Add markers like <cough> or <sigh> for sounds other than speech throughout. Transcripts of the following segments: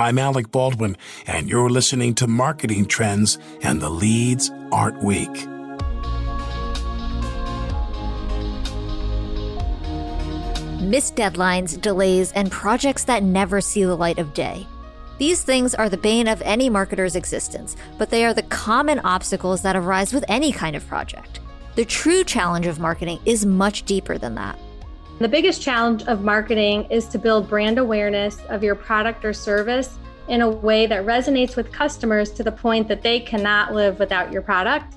I'm Alec Baldwin, and you're listening to Marketing Trends and the Leads Aren't Weak. Missed deadlines, delays, and projects that never see the light of day. These things are the bane of any marketer's existence, but they are the common obstacles that arise with any kind of project. The true challenge of marketing is much deeper than that. The biggest challenge of marketing is to build brand awareness of your product or service in a way that resonates with customers to the point that they cannot live without your product.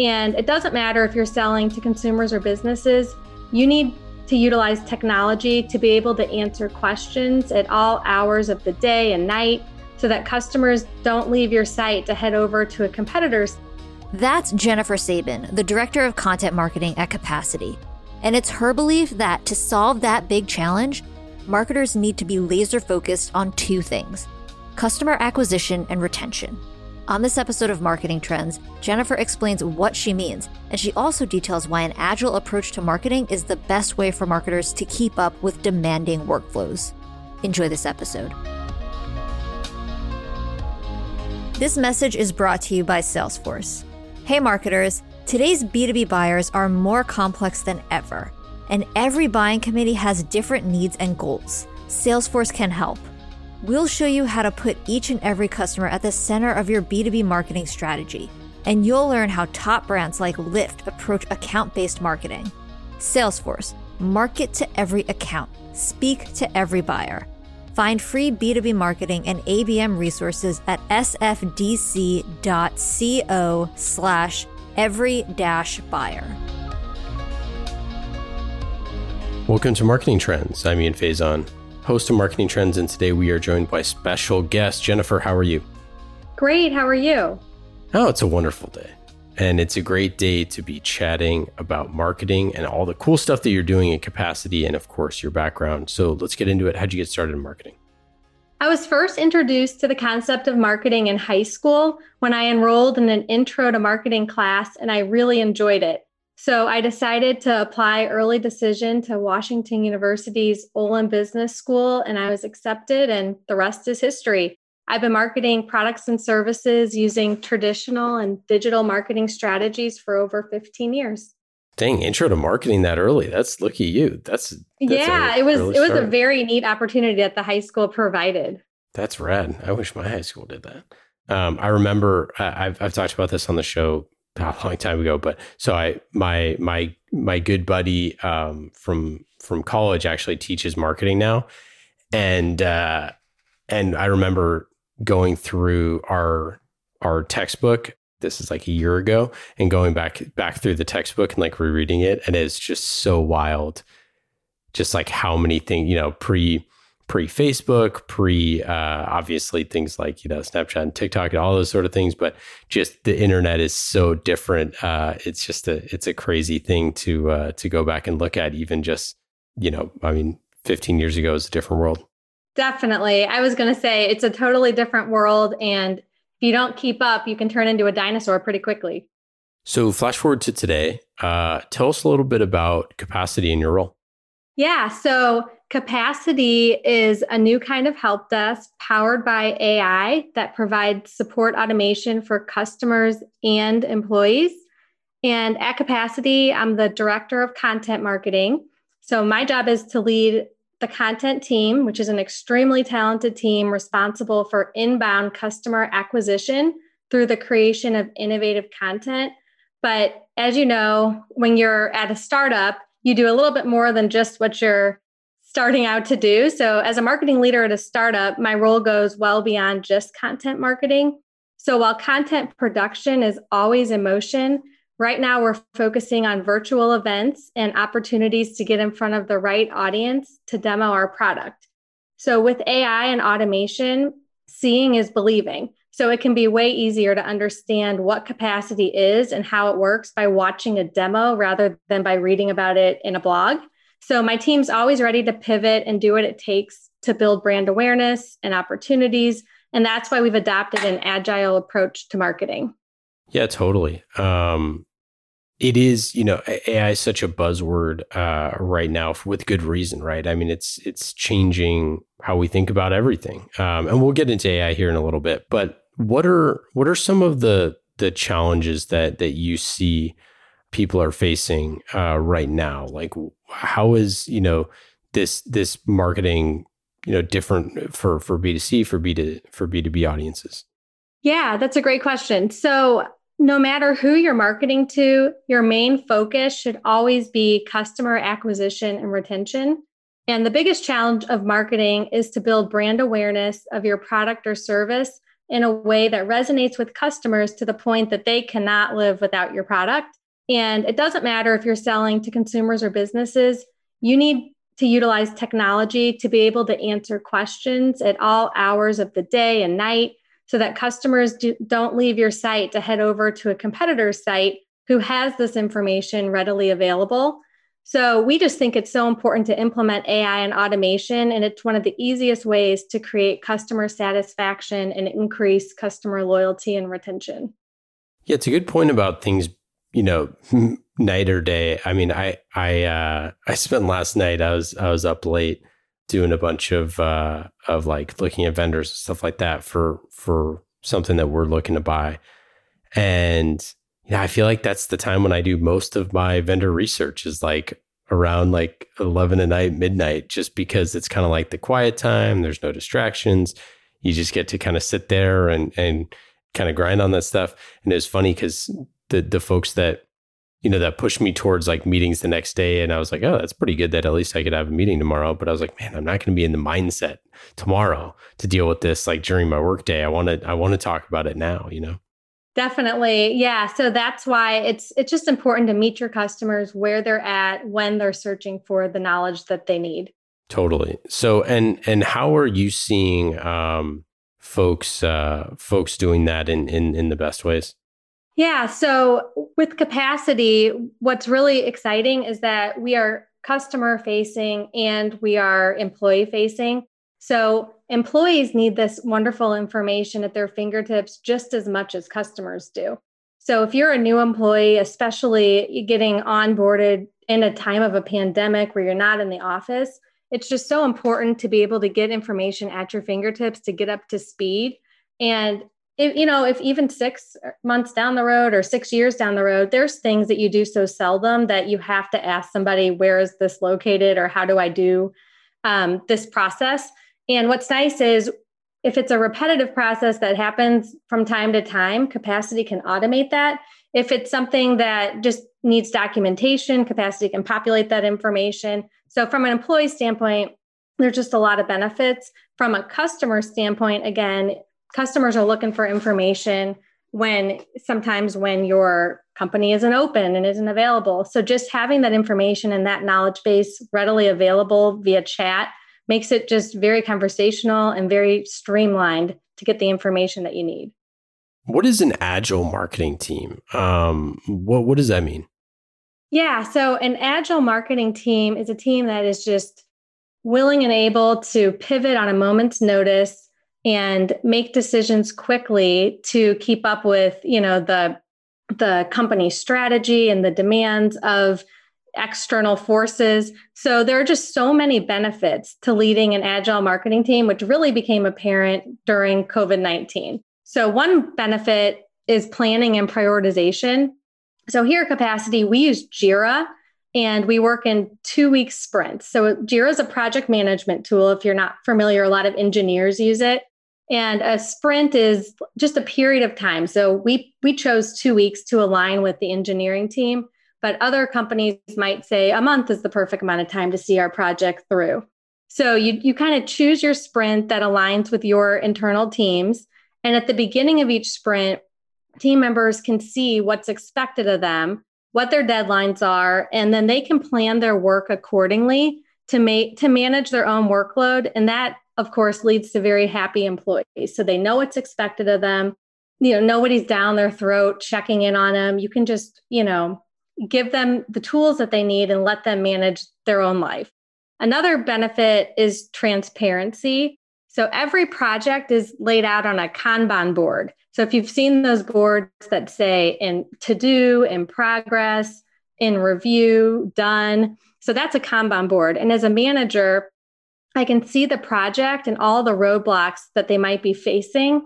And it doesn't matter if you're selling to consumers or businesses, you need to utilize technology to be able to answer questions at all hours of the day and night so that customers don't leave your site to head over to a competitor's. That's Jennifer Sabin, the Director of Content Marketing at Capacity. And it's her belief that to solve that big challenge, marketers need to be laser focused on two things customer acquisition and retention. On this episode of Marketing Trends, Jennifer explains what she means, and she also details why an agile approach to marketing is the best way for marketers to keep up with demanding workflows. Enjoy this episode. This message is brought to you by Salesforce. Hey, marketers, today's B2B buyers are more complex than ever, and every buying committee has different needs and goals. Salesforce can help. We'll show you how to put each and every customer at the center of your B2B marketing strategy, and you'll learn how top brands like Lyft approach account based marketing. Salesforce, market to every account, speak to every buyer. Find free B2B marketing and ABM resources at sfdc.co slash every dash buyer. Welcome to Marketing Trends. I'm Ian Faison host of Marketing Trends, and today we are joined by special guest Jennifer. How are you? Great. How are you? Oh, it's a wonderful day. And it's a great day to be chatting about marketing and all the cool stuff that you're doing in capacity and, of course, your background. So let's get into it. How'd you get started in marketing? I was first introduced to the concept of marketing in high school when I enrolled in an intro to marketing class, and I really enjoyed it. So I decided to apply early decision to Washington University's Olin Business School, and I was accepted, and the rest is history. I've been marketing products and services using traditional and digital marketing strategies for over 15 years. Dang, intro to marketing that early. That's at you. That's, that's yeah, it was it was start. a very neat opportunity that the high school provided. That's rad. I wish my high school did that. Um, I remember I've I've talked about this on the show a long time ago, but so I my my my good buddy um, from from college actually teaches marketing now, and uh, and I remember going through our our textbook. This is like a year ago, and going back back through the textbook and like rereading it, and it's just so wild, just like how many things you know pre pre Facebook, pre uh, obviously things like you know Snapchat and TikTok and all those sort of things. But just the internet is so different. Uh, it's just a it's a crazy thing to uh, to go back and look at. Even just you know, I mean, 15 years ago is a different world. Definitely, I was going to say it's a totally different world, and if you don't keep up, you can turn into a dinosaur pretty quickly. So, flash forward to today. Uh, tell us a little bit about capacity in your role. Yeah. So Capacity is a new kind of help desk powered by AI that provides support automation for customers and employees. And at Capacity, I'm the director of content marketing. So my job is to lead the content team, which is an extremely talented team responsible for inbound customer acquisition through the creation of innovative content. But as you know, when you're at a startup, you do a little bit more than just what you're starting out to do. So, as a marketing leader at a startup, my role goes well beyond just content marketing. So, while content production is always in motion, right now we're focusing on virtual events and opportunities to get in front of the right audience to demo our product. So, with AI and automation, seeing is believing. So, it can be way easier to understand what capacity is and how it works by watching a demo rather than by reading about it in a blog. So my team's always ready to pivot and do what it takes to build brand awareness and opportunities. And that's why we've adopted an agile approach to marketing. Yeah, totally. Um, it is you know ai is such a buzzword uh, right now with good reason right? I mean it's it's changing how we think about everything. Um, and we'll get into ai here in a little bit but what are what are some of the the challenges that that you see people are facing uh, right now? Like how is you know this this marketing you know different for for b2c for b to for b2b audiences? Yeah that's a great question. So no matter who you're marketing to, your main focus should always be customer acquisition and retention. And the biggest challenge of marketing is to build brand awareness of your product or service in a way that resonates with customers to the point that they cannot live without your product. And it doesn't matter if you're selling to consumers or businesses, you need to utilize technology to be able to answer questions at all hours of the day and night so that customers do, don't leave your site to head over to a competitor's site who has this information readily available. So we just think it's so important to implement AI and automation, and it's one of the easiest ways to create customer satisfaction and increase customer loyalty and retention. Yeah, it's a good point about things, you know, <laughs> night or day. I mean, I I uh, I spent last night. I was I was up late doing a bunch of uh, of like looking at vendors and stuff like that for for something that we're looking to buy. And yeah, I feel like that's the time when I do most of my vendor research is like around like 11 at night, midnight, just because it's kind of like the quiet time. There's no distractions. You just get to kind of sit there and, and kind of grind on that stuff. And it's funny because the, the folks that you know, that pushed me towards like meetings the next day. And I was like, oh, that's pretty good that at least I could have a meeting tomorrow. But I was like, man, I'm not going to be in the mindset tomorrow to deal with this like during my workday. I want to, I want to talk about it now, you know? Definitely. Yeah. So that's why it's it's just important to meet your customers where they're at when they're searching for the knowledge that they need. Totally. So and and how are you seeing um folks uh folks doing that in in in the best ways? Yeah. So with capacity, what's really exciting is that we are customer facing and we are employee facing. So employees need this wonderful information at their fingertips just as much as customers do. So if you're a new employee, especially getting onboarded in a time of a pandemic where you're not in the office, it's just so important to be able to get information at your fingertips to get up to speed. And if, you know, if even six months down the road or six years down the road, there's things that you do so seldom that you have to ask somebody, where is this located or how do I do um, this process? And what's nice is if it's a repetitive process that happens from time to time, capacity can automate that. If it's something that just needs documentation, capacity can populate that information. So, from an employee standpoint, there's just a lot of benefits. From a customer standpoint, again, customers are looking for information when sometimes when your company isn't open and isn't available. So just having that information and that knowledge base readily available via chat makes it just very conversational and very streamlined to get the information that you need. What is an agile marketing team? Um, what what does that mean? Yeah, so an agile marketing team is a team that is just willing and able to pivot on a moment's notice and make decisions quickly to keep up with you know the the company strategy and the demands of external forces. So there are just so many benefits to leading an agile marketing team which really became apparent during covid-19 so one benefit is planning and prioritization. So here at capacity we use jira and we work in two week sprints. So jira is a project management tool if you're not familiar a lot of engineers use it and a sprint is just a period of time. So we we chose 2 weeks to align with the engineering team, but other companies might say a month is the perfect amount of time to see our project through. So you you kind of choose your sprint that aligns with your internal teams and at the beginning of each sprint team members can see what's expected of them, what their deadlines are, and then they can plan their work accordingly to make to manage their own workload and that of course, leads to very happy employees. So they know what's expected of them. You know, nobody's down their throat checking in on them. You can just, you know, give them the tools that they need and let them manage their own life. Another benefit is transparency. So every project is laid out on a Kanban board. So if you've seen those boards that say in to do, in progress, in review, done. So that's a Kanban board. And as a manager, I can see the project and all the roadblocks that they might be facing.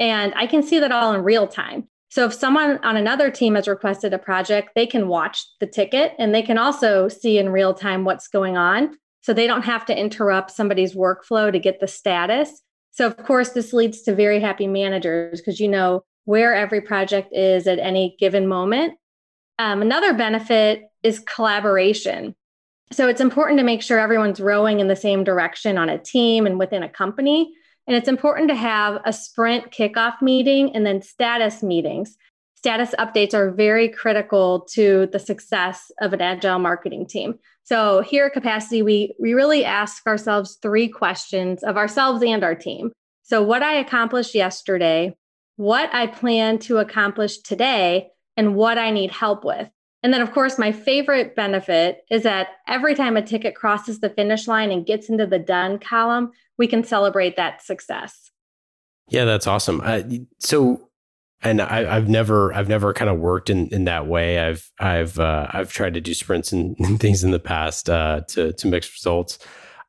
And I can see that all in real time. So if someone on another team has requested a project, they can watch the ticket and they can also see in real time what's going on. So they don't have to interrupt somebody's workflow to get the status. So, of course, this leads to very happy managers because you know where every project is at any given moment. Um, another benefit is collaboration. So, it's important to make sure everyone's rowing in the same direction on a team and within a company. And it's important to have a sprint kickoff meeting and then status meetings. Status updates are very critical to the success of an agile marketing team. So here at Capacity, we we really ask ourselves three questions of ourselves and our team. So what I accomplished yesterday, what I plan to accomplish today, and what I need help with. And then, of course, my favorite benefit is that every time a ticket crosses the finish line and gets into the done column, we can celebrate that success. Yeah, that's awesome. Uh, so and I, have never I've never kind of worked in, in that way. I've I've uh, I've tried to do sprints and, <laughs> things in the past uh, to to mix results.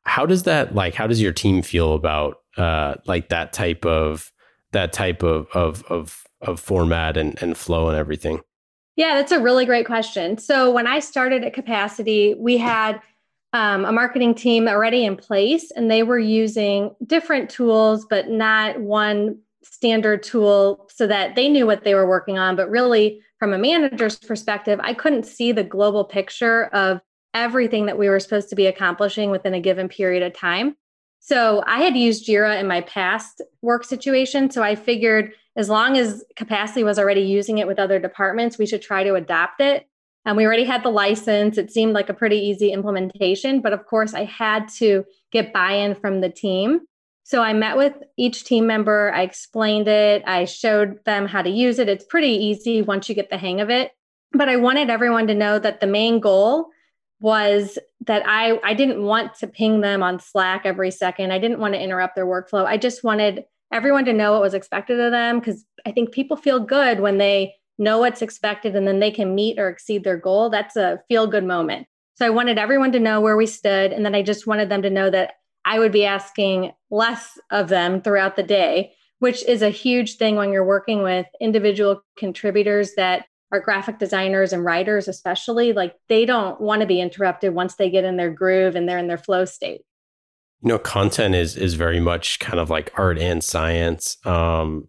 How does that like? How does your team feel about uh, like that type of that type of of of, of format and, and flow and everything? Yeah, that's a really great question. So when I started at Capacity, we had um, a marketing team already in place, and they were using different tools, but not one standard tool so that they knew what they were working on. But really, from a manager's perspective, I couldn't see the global picture of everything that we were supposed to be accomplishing within a given period of time. So I had used Jira in my past work situation. So I figured as long as capacity was already using it with other departments, we should try to adopt it. And we already had the license. It seemed like a pretty easy implementation. But of course, I had to get buy in from the team. So I met with each team member, I explained it, I showed them how to use it. It's pretty easy once you get the hang of it. But I wanted everyone to know that the main goal was that I I didn't want to ping them on Slack every second. I didn't want to interrupt their workflow. I just wanted everyone to know what was expected of them because I think people feel good when they know what's expected and then they can meet or exceed their goal. That's a feel good moment. So I wanted everyone to know where we stood and then I just wanted them to know that I would be asking less of them throughout the day, which is a huge thing when you're working with individual contributors that are graphic designers and writers, especially. Like they don't want to be interrupted once they get in their groove and they're in their flow state. You know, content is is very much kind of like art and science. Um,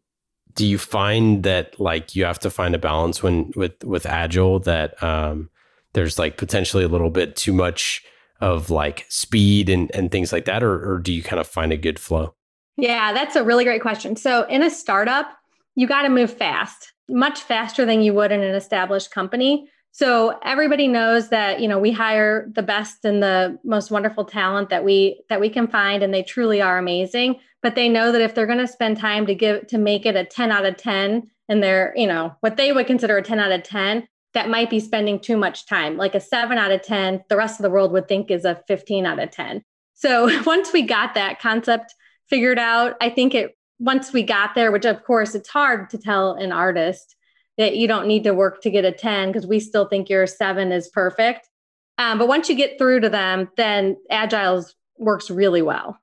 do you find that like you have to find a balance when with with agile that um, there's like potentially a little bit too much of like speed and, and things like that? Or, or do you kind of find a good flow? Yeah, that's a really great question. So, in a startup, you got to move fast, much faster than you would in an established company. So everybody knows that you know we hire the best and the most wonderful talent that we that we can find, and they truly are amazing. But they know that if they're going to spend time to give to make it a ten out of ten, and they're you know what they would consider a ten out of ten, that might be spending too much time. Like a seven out of 10, the rest of the world would think is a 15 out of 10. So <laughs> once we got that concept figured out, I think it, once we got there, which of course it's hard to tell an artist that you don't need to work to get a 10 because we still think your seven is perfect. Um, but once you get through to them, then Agile's works really well.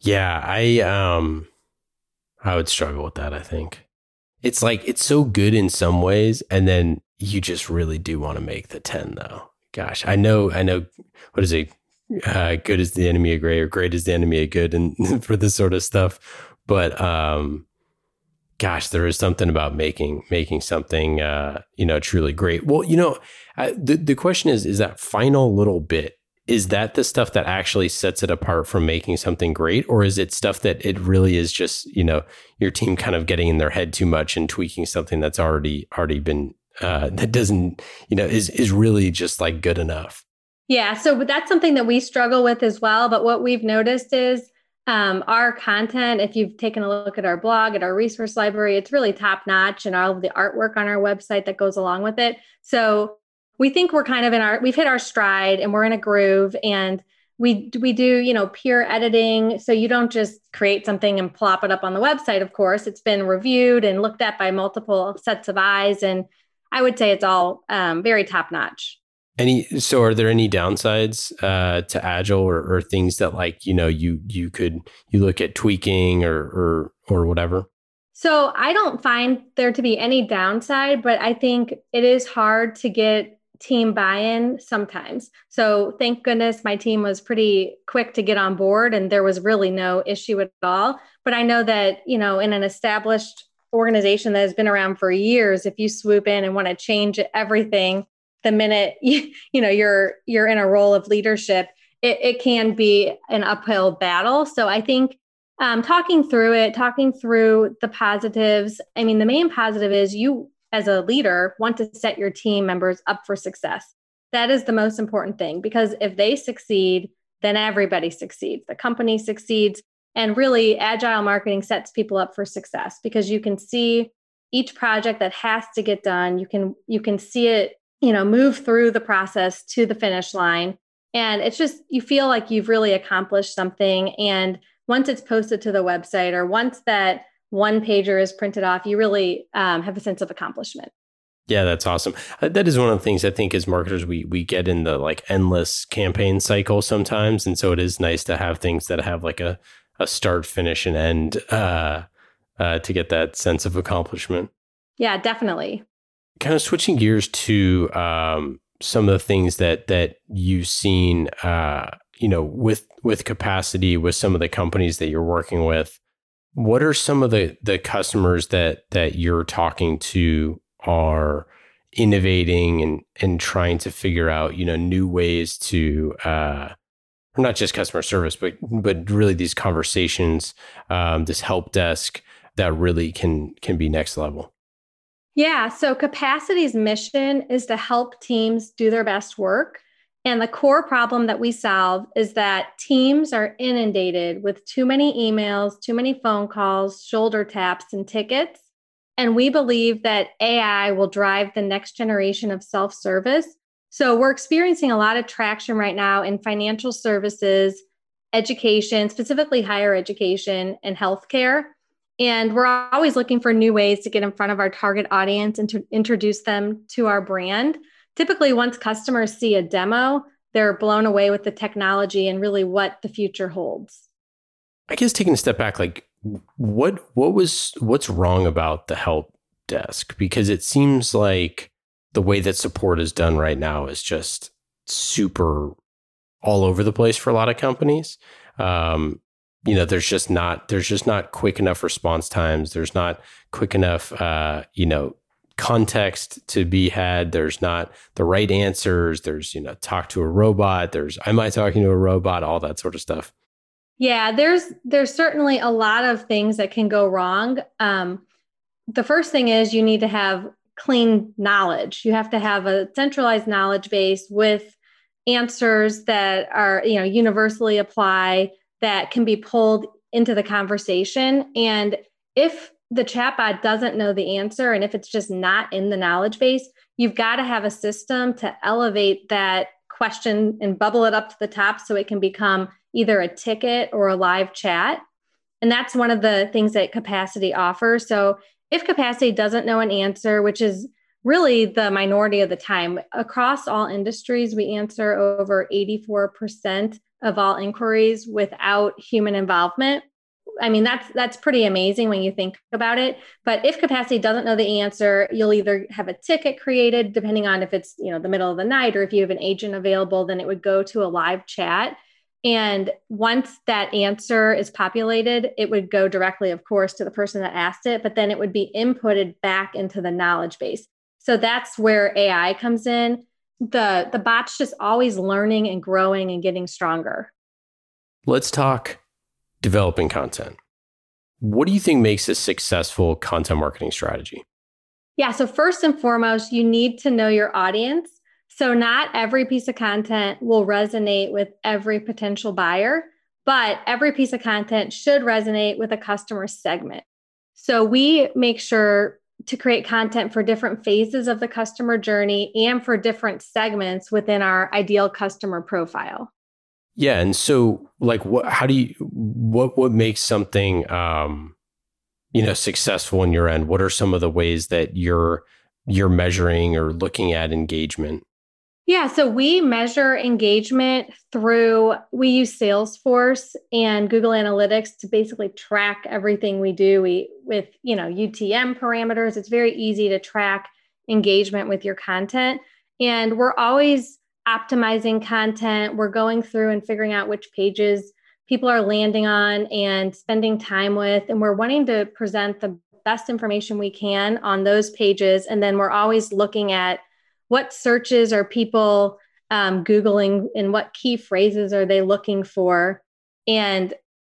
Yeah, I um I would struggle with that, I think. It's like it's so good in some ways and then you just really do want to make the 10 though. Gosh, I know, I know, what is it? Uh, good is the enemy of great or great is the enemy of good and <laughs> for this sort of stuff. But, um, gosh, there is something about making, making something, uh, you know, truly great. Well, you know, I, the, the question is, is that final little bit, is that the stuff that actually sets it apart from making something great or is it stuff that it really is just you know your team kind of getting in their head too much and tweaking something that's already already been uh, that doesn't, you know, is is really just like good enough. Yeah, so that's something that we struggle with as well. But what we've noticed is um, our content, if you've taken a look at our blog, at our resource library, it's really top notch and all of the artwork on our website that goes along with it. So we think we're kind of in our, we've hit our stride and we're in a groove. And we we do you know peer editing so you don't just create something and plop it up on the website of course it's been reviewed and looked at by multiple sets of eyes and i would say it's all um, very top notch any so are there any downsides uh, to agile or, or things that like you know you you could you look at tweaking or or or whatever so i don't find there to be any downside but i think it is hard to get team buy-in sometimes. So thank goodness my team was pretty quick to get on board and there was really no issue at all. But I know that, you know, in an established organization that has been around for years, if you swoop in and want to change everything the minute you, <laughs> you know you're you're in a role of leadership, it, it can be an uphill battle. So I think um, talking through it, talking through the positives. I mean, the main positive is you as a leader want to set your team members up for success. That is the most important thing because if they succeed, then everybody succeeds. The company succeeds. And really, agile marketing sets people up for success because you can see each project that has to get done. You can you can see it, you know, move through the process to the finish line. And it's just you feel like you've really accomplished something. And once it's posted to the website or once that one pager is printed off, you really um, have a sense of accomplishment. Yeah, that's awesome. Uh, that is one of the things I think as marketers we we get in the like endless campaign cycle sometimes, and so it is nice to have things that have like a a start, finish, and end uh, uh, to get that sense of accomplishment. Yeah, definitely. Kind of switching gears to um, some of the things that that you've seen, uh, you know, with with capacity with some of the companies that you're working with. What are some of the the customers that that you're talking to are innovating and and trying to figure out you know new ways to uh, not just customer service but but really these conversations um, this help desk that really can can be next level yeah so capacity's mission is to help teams do their best work and the core problem that we solve is that teams are inundated with too many emails, too many phone calls, shoulder taps, and tickets. And we believe that AI will drive the next generation of self service. So we're experiencing a lot of traction right now in financial services, education, specifically higher education and healthcare. And we're always looking for new ways to get in front of our target audience and to introduce them to our brand typically once customers see a demo, they're blown away with the technology and really what the future holds. I guess taking a step back, like what what was what's wrong about the help desk? Because it seems like the way that support is done right now is just super all over the place for a lot of companies. Um, you know, there's just not there's just not quick enough response times. There's not quick enough, uh, you know, context to be had. There's not the right answers. There's, you know, talk to a robot. There's, am I talking to a robot? All that sort of stuff. Yeah, there's there's certainly a lot of things that can go wrong. Um, the first thing is you need to have clean knowledge. You have to have a centralized knowledge base with answers that are, you know, universally apply that can be pulled into the conversation. And if the chatbot doesn't know the answer and if it's just not in the knowledge base, you've got to have a system to elevate that question and bubble it up to the top so it can become either a ticket or a live chat. And that's one of the things that capacity offers. So if capacity doesn't know an answer, which is really the minority of the time, across all industries, we answer over 84% of all inquiries without human involvement. I mean, that's that's pretty amazing when you think about it. But if capacity doesn't know the answer, you'll either have a ticket created, depending on if it's you know the middle of the night or if you have an agent available, then it would go to a live chat. And once that answer is populated, it would go directly, of course, to the person that asked it, but then it would be inputted back into the knowledge base. So that's where AI comes in. The the bot's just always learning and growing and getting stronger. Let's talk developing content. What do you think makes a successful content marketing strategy? Yeah, so first and foremost, you need to know your audience. So, not every piece of content will resonate with every potential buyer, but every piece of content should resonate with a customer segment. So, we make sure to create content for different phases of the customer journey and for different segments within our ideal customer profile. Yeah, and so like what how do you what what makes something um you know successful in your end? What are some of the ways that you're you're measuring or looking at engagement? Yeah, so we measure engagement through we use Salesforce and Google Analytics to basically track everything we do. We with, you know, UTM parameters, it's very easy to track engagement with your content and we're always optimizing content. We're going through and figuring out which pages people are landing on and spending time with. And we're wanting to present the best information we can on those pages. And then we're always looking at what searches are people um, Googling and what key phrases are they looking for. And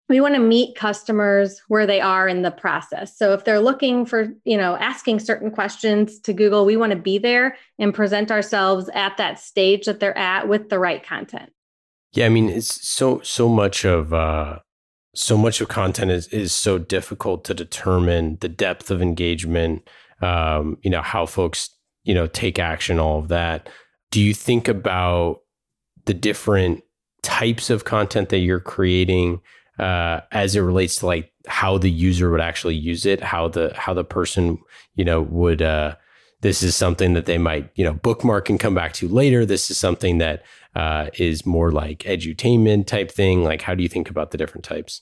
we want to meet customers where they are in the process. So if they're looking for, you know, asking certain questions to Google, we want to be there and present ourselves at that stage that they're at with the right content. Yeah, I mean, it's so so much of uh so much of content is is so difficult to determine the depth of engagement, um, you know, how folks, you know, take action, all of that. Do you think about the different types of content that you're creating? uh, as it relates to like how the user would actually use it, how the how the person you know would. Uh, this is something that they might you know bookmark and come back to later. This is something that uh, is more like edutainment type thing. Like, how do you think about the different types?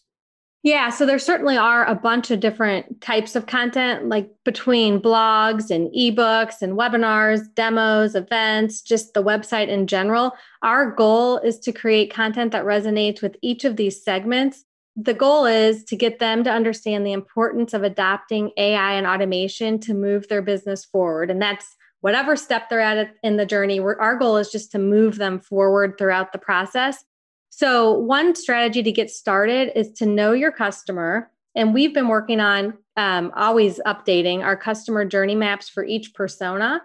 Yeah, so there certainly are a bunch of different types of content, like between blogs and ebooks and webinars, demos, events, just the website in general. Our goal is to create content that resonates with each of these segments. The goal is to get them to understand the importance of adopting AI and automation to move their business forward. And that's whatever step they're at in the journey. Our goal is just to move them forward throughout the process so, one strategy to get started is to know your customer. And we've been working on um, always updating our customer journey maps for each persona.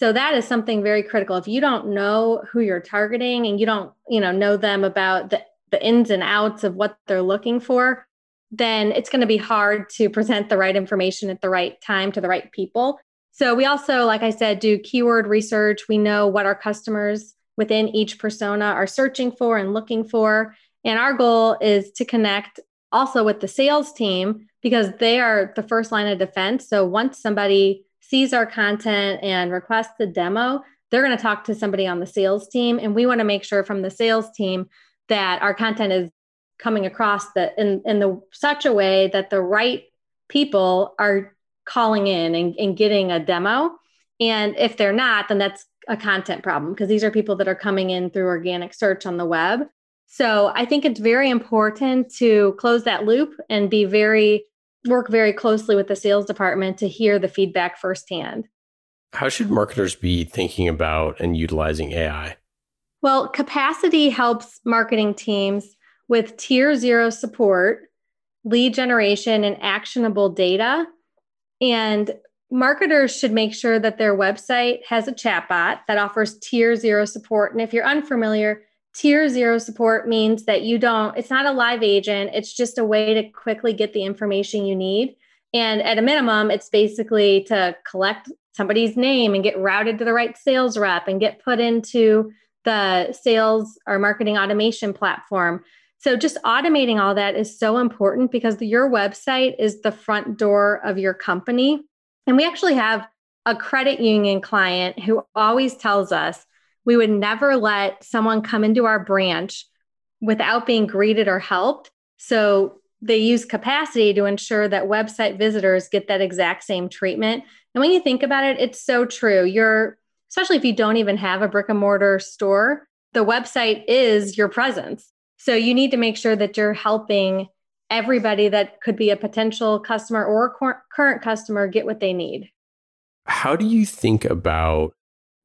So that is something very critical. If you don't know who you're targeting and you don't, you know, know them about the, the ins and outs of what they're looking for, then it's going to be hard to present the right information at the right time to the right people. So we also, like I said, do keyword research. We know what our customers within each persona are searching for and looking for. And our goal is to connect also with the sales team because they are the first line of defense. So once somebody sees our content and requests a demo, they're going to talk to somebody on the sales team. And we want to make sure from the sales team that our content is coming across that in, in the such a way that the right people are calling in and, and getting a demo. And if they're not, then that's a content problem because these are people that are coming in through organic search on the web. So I think it's very important to close that loop and be very work very closely with the sales department to hear the feedback firsthand. How should marketers be thinking about and utilizing AI? Well, capacity helps marketing teams with tier zero support, lead generation, and actionable data. And marketers should make sure that their website has a chatbot that offers tier zero support. And if you're unfamiliar, tier zero support means that you don't, it's not a live agent, it's just a way to quickly get the information you need. And at a minimum, it's basically to collect somebody's name and get routed to the right sales rep and get put into the sales or marketing automation platform. So, just automating all that is so important because your website is the front door of your company. And we actually have a credit union client who always tells us we would never let someone come into our branch without being greeted or helped. So they use capacity to ensure that website visitors get that exact same treatment. And when you think about it, it's so true. You're, especially if you don't even have a brick and mortar store, the website is your presence. So you need to make sure that you're helping everybody that could be a potential customer or cor- current customer get what they need. How do you think about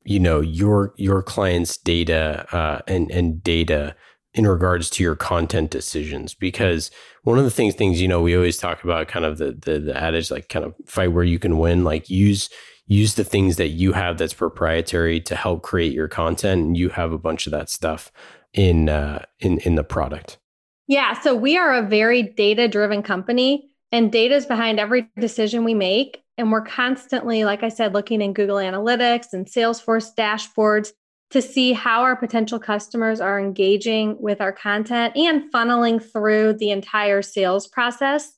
you know your your clients' data uh, and and data in regards to your content decisions? Because one of the things things you know we always talk about kind of the the, the adage like kind of fight where you can win, like use use the things that you have that's proprietary to help create your content, and you have a bunch of that stuff in uh, in in the product. Yeah. So we are a very data driven company, and data is behind every decision we make. And we're constantly, like I said, looking in Google Analytics and Salesforce dashboards to see how our potential customers are engaging with our content and funneling through the entire sales process.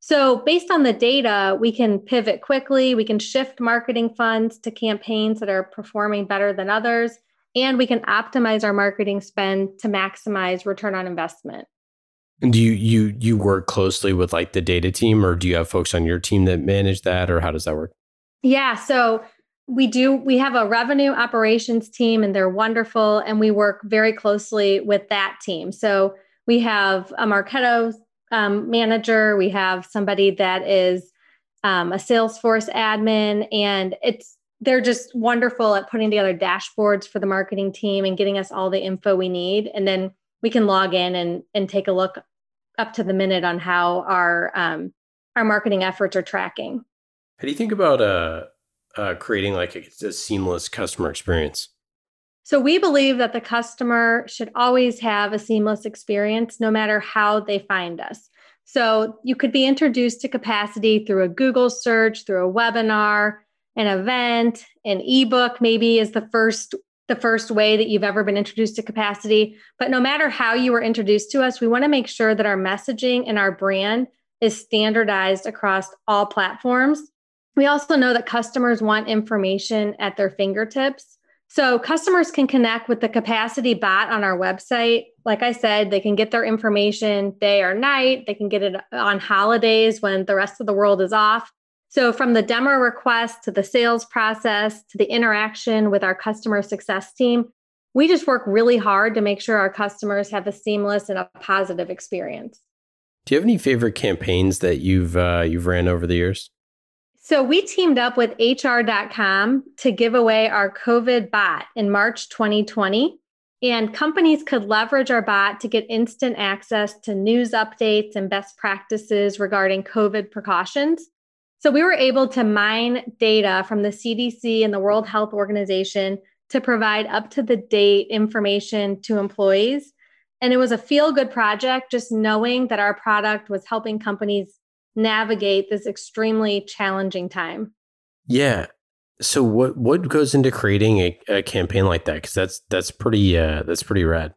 So, based on the data, we can pivot quickly. We can shift marketing funds to campaigns that are performing better than others, and we can optimize our marketing spend to maximize return on investment. And do you you you work closely with like the data team, or do you have folks on your team that manage that, or how does that work? Yeah, so we do we have a revenue operations team and they're wonderful and we work very closely with that team so we have a marketo um, manager we have somebody that is um, a salesforce admin and it's they're just wonderful at putting together dashboards for the marketing team and getting us all the info we need and then we can log in and and take a look up to the minute on how our um, our marketing efforts are tracking how do you think about uh uh, creating like a, a seamless customer experience? So, we believe that the customer should always have a seamless experience no matter how they find us. So, you could be introduced to capacity through a Google search, through a webinar, an event, an ebook, maybe is the first the first way that you've ever been introduced to capacity. But no matter how you were introduced to us, we want to make sure that our messaging and our brand is standardized across all platforms we also know that customers want information at their fingertips. So customers can connect with the capacity bot on our website. Like I said, they can get their information day or night. They can get it on holidays when the rest of the world is off. So from the demo request to the sales process to the interaction with our customer success team, we just work really hard to make sure our customers have a seamless and a positive experience. Do you have any favorite campaigns that you've uh, you've ran over the years? So we teamed up with HR.com to give away our COVID bot in March 2020. And companies could leverage our bot to get instant access to news updates and best practices regarding COVID precautions. So we were able to mine data from the CDC and the World Health Organization to provide up to the date information to employees. And it was a feel good project, just knowing that our product was helping companies navigate this extremely challenging time. Yeah. So what what goes into creating a, a campaign like that? Because that's that's pretty uh, that's pretty rad.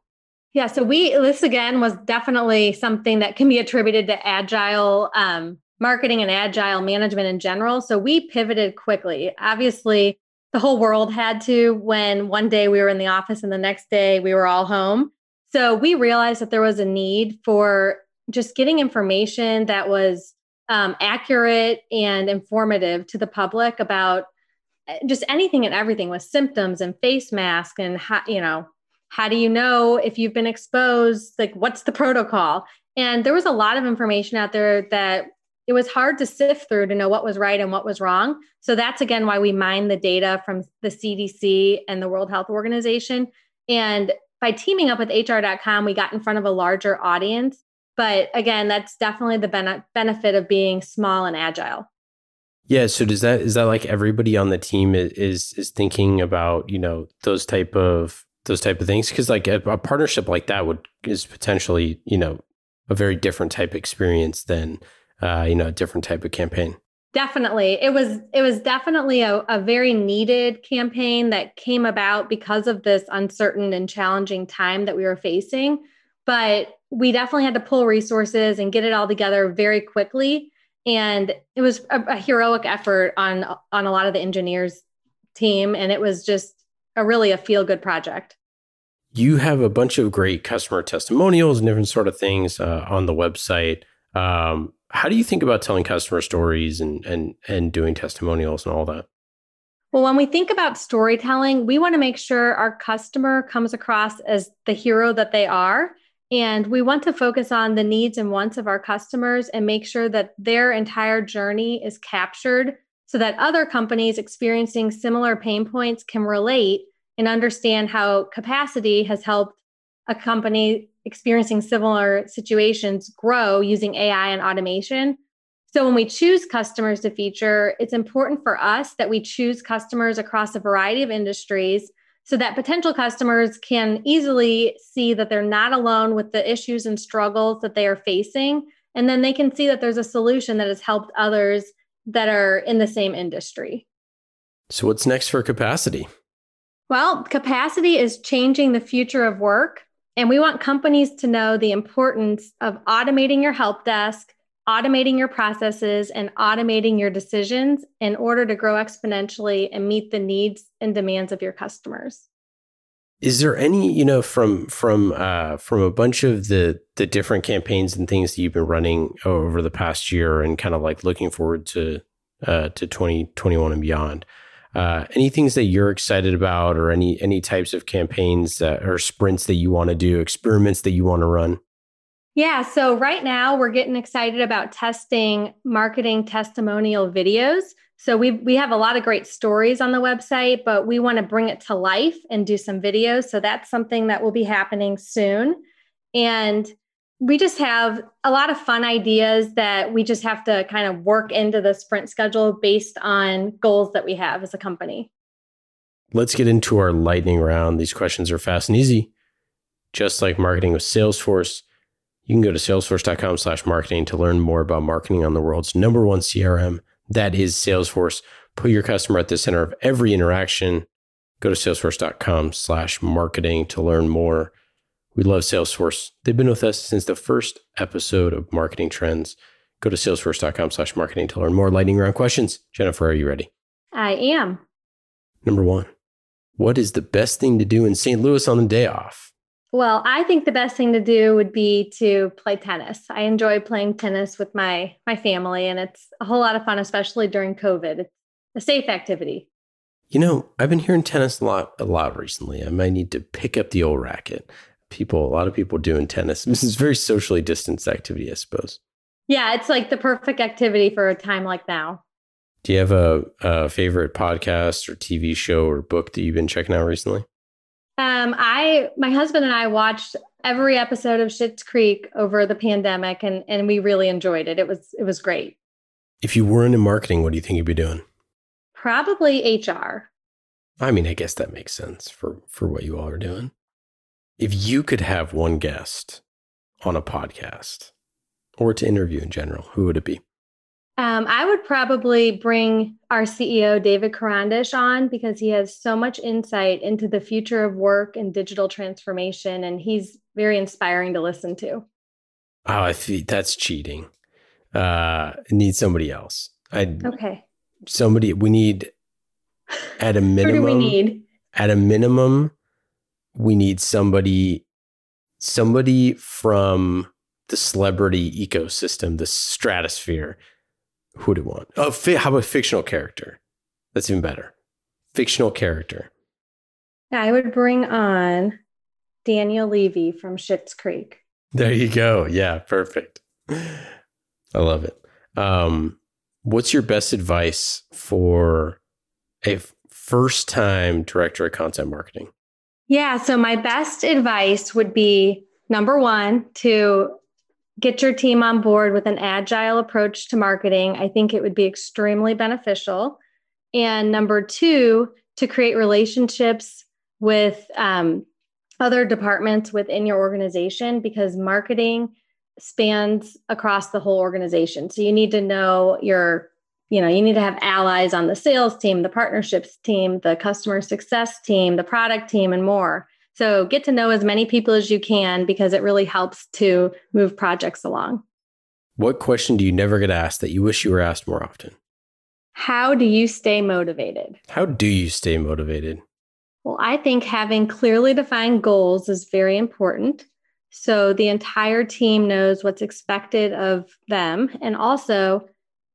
Yeah. So we this again was definitely something that can be attributed to agile um, marketing and agile management in general. So we pivoted quickly. Obviously, the whole world had to when one day we were in the office and the next day we were all home. So we realized that there was a need for just getting information that was um, accurate and informative to the public about eh, just anything and everything with symptoms and face mask and how, you know how do you know if you've been exposed like what's the protocol and there was a lot of information out there that it was hard to sift through to know what was right and what was wrong so that's again why we mine the data from the cdc and the world health organization and by teaming up with hr.com we got in front of a larger audience but again, that's definitely the ben- benefit of being small and agile. Yeah. So does that is that like everybody on the team is is thinking about you know those type of those type of things because like a, a, partnership like that would is potentially you know a very different type of experience than uh, you know a different type of campaign. Definitely, it was it was definitely a, a very needed campaign that came about because of this uncertain and challenging time that we were facing. But we definitely had to pull resources and get it all together very quickly. And it was a, a, heroic effort on on a lot of the engineers team. And it was just a really a feel good project. You have a bunch of great customer testimonials and different sort of things uh, on the website. Um, how do you think about telling customer stories and and and doing testimonials and all that? Well, when we think about storytelling, we want to make sure our customer comes across as the hero that they are and we want to focus on the needs and wants of our customers and make sure that their entire journey is captured so that other companies experiencing similar pain points can relate and understand how capacity has helped a company experiencing similar situations grow using AI and automation. So, when we choose customers to feature, it's important for us that we choose customers across a variety of industries so that potential customers can easily see that they're not alone with the issues and struggles that they are facing. And then they can see that there's a solution that has helped others that are in the same industry. So, what's next for capacity? Well, capacity is changing the future of work. And we want companies to know the importance of automating your help desk, automating your processes, and automating your decisions in order to grow exponentially and meet the needs and demands of your customers. Is there any, you know, from from uh, from a bunch of the the different campaigns and things that you've been running over the past year, and kind of like looking forward to uh, to twenty twenty one and beyond? Uh, any things that you're excited about, or any any types of campaigns that, or sprints that you want to do, experiments that you want to run? Yeah, so right now we're getting excited about testing marketing testimonial videos. So we we have a lot of great stories on the website, but we want to bring it to life and do some videos. So that's something that will be happening soon. And we just have a lot of fun ideas that we just have to kind of work into the sprint schedule based on goals that we have as a company. Let's get into our lightning round. These questions are fast and easy. Just like marketing with Salesforce, you can go to salesforce.com slash marketing to learn more about marketing on the world's number one CRM. That is Salesforce. Put your customer at the center of every interaction. Go to salesforce.com slash marketing to learn more. We love Salesforce. They've been with us since the first episode of Marketing Trends. Go to salesforce.com slash marketing to learn more lightning round questions. Jennifer, are you ready? I am. Number one, what is the best thing to do in St. Louis on the day off? Well, I think the best thing to do would be to play tennis. I enjoy playing tennis with my my family and it's a whole lot of fun especially during COVID. It's a safe activity. You know, I've been hearing tennis a lot a lot recently. I might need to pick up the old racket people, a lot of people doing tennis. This is very socially distanced activity, I suppose. Yeah, it's like the perfect activity for a time like now. Do you have a, a favorite podcast or TV show or book that you've been checking out recently? Um, I, my husband and I watched every episode of Schitt's Creek over the pandemic, and and we really enjoyed it. It was it was great. If you weren't in marketing, what do you think you'd be doing? Probably HR. I mean, I guess that makes sense for for what you all are doing if you could have one guest on a podcast or to interview in general, who would it be? Um, I would probably bring our CEO, David Karandish, on because he has so much insight into the future of work and digital transformation, and he's very inspiring to listen to. Oh, I think that's cheating. Uh, need somebody else. I okay. Somebody we need at a <laughs> minimum. We need? At a minimum, we need somebody somebody from the celebrity ecosystem, the stratosphere. Who do you want? Oh, fi- how about fictional character? That's even better. Fictional character. I would bring on Daniel Levy from Schitt's Creek. There you go. Yeah, perfect. I love it. Um, what's your best advice for a first time director of content marketing? Yeah. So, my best advice would be number one, to get your team on board with an agile approach to marketing. I think it would be extremely beneficial. And number two, to create relationships with um, other departments within your organization because marketing spans across the whole organization. So, you need to know your you know you need to have allies on the sales team the partnerships team the customer success team the product team and more. So get to know as many people as you can because it really helps to move projects along. What question do you never get asked that you wish you were asked more often? How do you stay motivated? How do you stay motivated? Well i think having clearly defined goals is very important. So the entire team knows what's expected of them. And also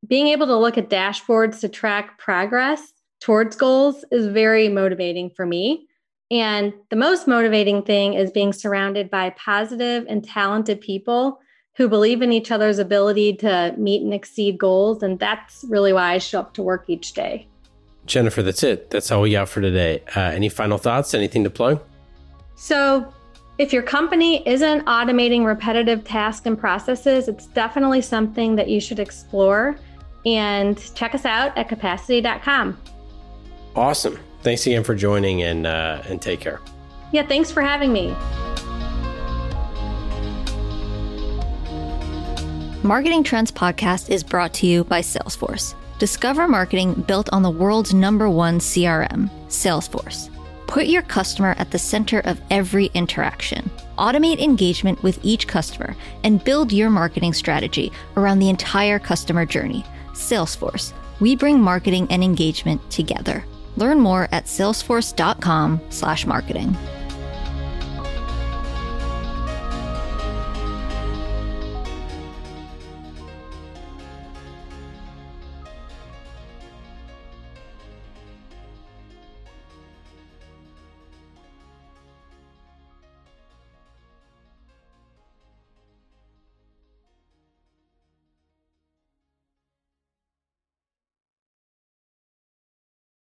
being able to look at dashboards to track progress towards goals is very motivating for me. And the most motivating thing is being surrounded by positive and talented people who believe in each other's ability to meet and exceed goals. And that's really why I show up to work each day. Jennifer, that's it. That's all we got for today. Uh, any final thoughts? Anything to plug? So, if your company isn't automating repetitive tasks and processes, it's definitely something that you should explore and check us out at capacity.com. Awesome. Thanks again for joining and, uh, and take care. Yeah, thanks for having me. Marketing Trends Podcast is brought to you by Salesforce. Discover marketing built on the world's number one CRM, Salesforce. Put your customer at the center of every interaction. Automate engagement with each customer and build your marketing strategy around the entire customer journey Salesforce. We bring marketing and engagement together. Learn more at salesforce.com/marketing.